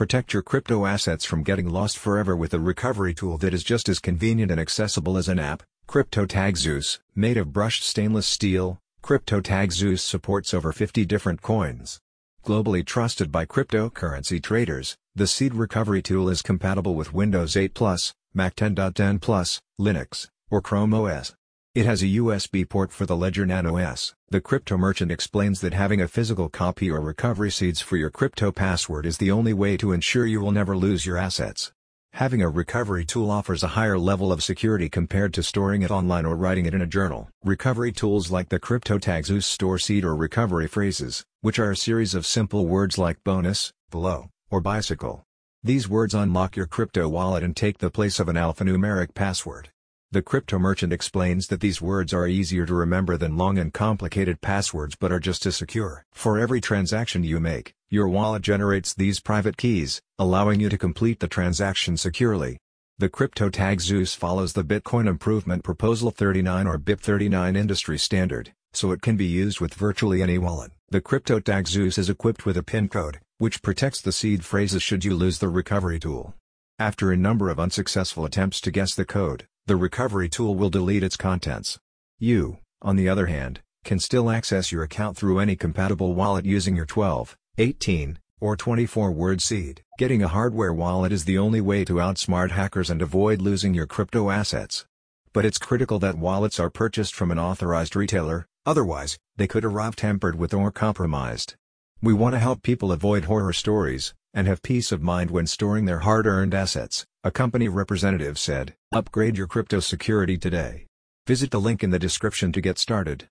Protect your crypto assets from getting lost forever with a recovery tool that is just as convenient and accessible as an app, CryptoTag Zeus. Made of brushed stainless steel, CryptoTag Zeus supports over 50 different coins. Globally trusted by cryptocurrency traders, the Seed Recovery tool is compatible with Windows 8 Plus, Mac 10.10 Plus, Linux, or Chrome OS. It has a USB port for the Ledger Nano S. The crypto merchant explains that having a physical copy or recovery seeds for your crypto password is the only way to ensure you will never lose your assets. Having a recovery tool offers a higher level of security compared to storing it online or writing it in a journal. Recovery tools like the CryptoTag Zeus store seed or recovery phrases, which are a series of simple words like bonus, below, or bicycle. These words unlock your crypto wallet and take the place of an alphanumeric password. The crypto merchant explains that these words are easier to remember than long and complicated passwords but are just as secure. For every transaction you make, your wallet generates these private keys, allowing you to complete the transaction securely. The crypto tag Zeus follows the Bitcoin Improvement Proposal 39 or BIP 39 industry standard, so it can be used with virtually any wallet. The crypto tag Zeus is equipped with a PIN code, which protects the seed phrases should you lose the recovery tool. After a number of unsuccessful attempts to guess the code, the recovery tool will delete its contents. You, on the other hand, can still access your account through any compatible wallet using your 12, 18, or 24-word seed. Getting a hardware wallet is the only way to outsmart hackers and avoid losing your crypto assets. But it's critical that wallets are purchased from an authorized retailer, otherwise, they could arrive tampered with or compromised. We want to help people avoid horror stories, and have peace of mind when storing their hard-earned assets, a company representative said. Upgrade your crypto security today. Visit the link in the description to get started.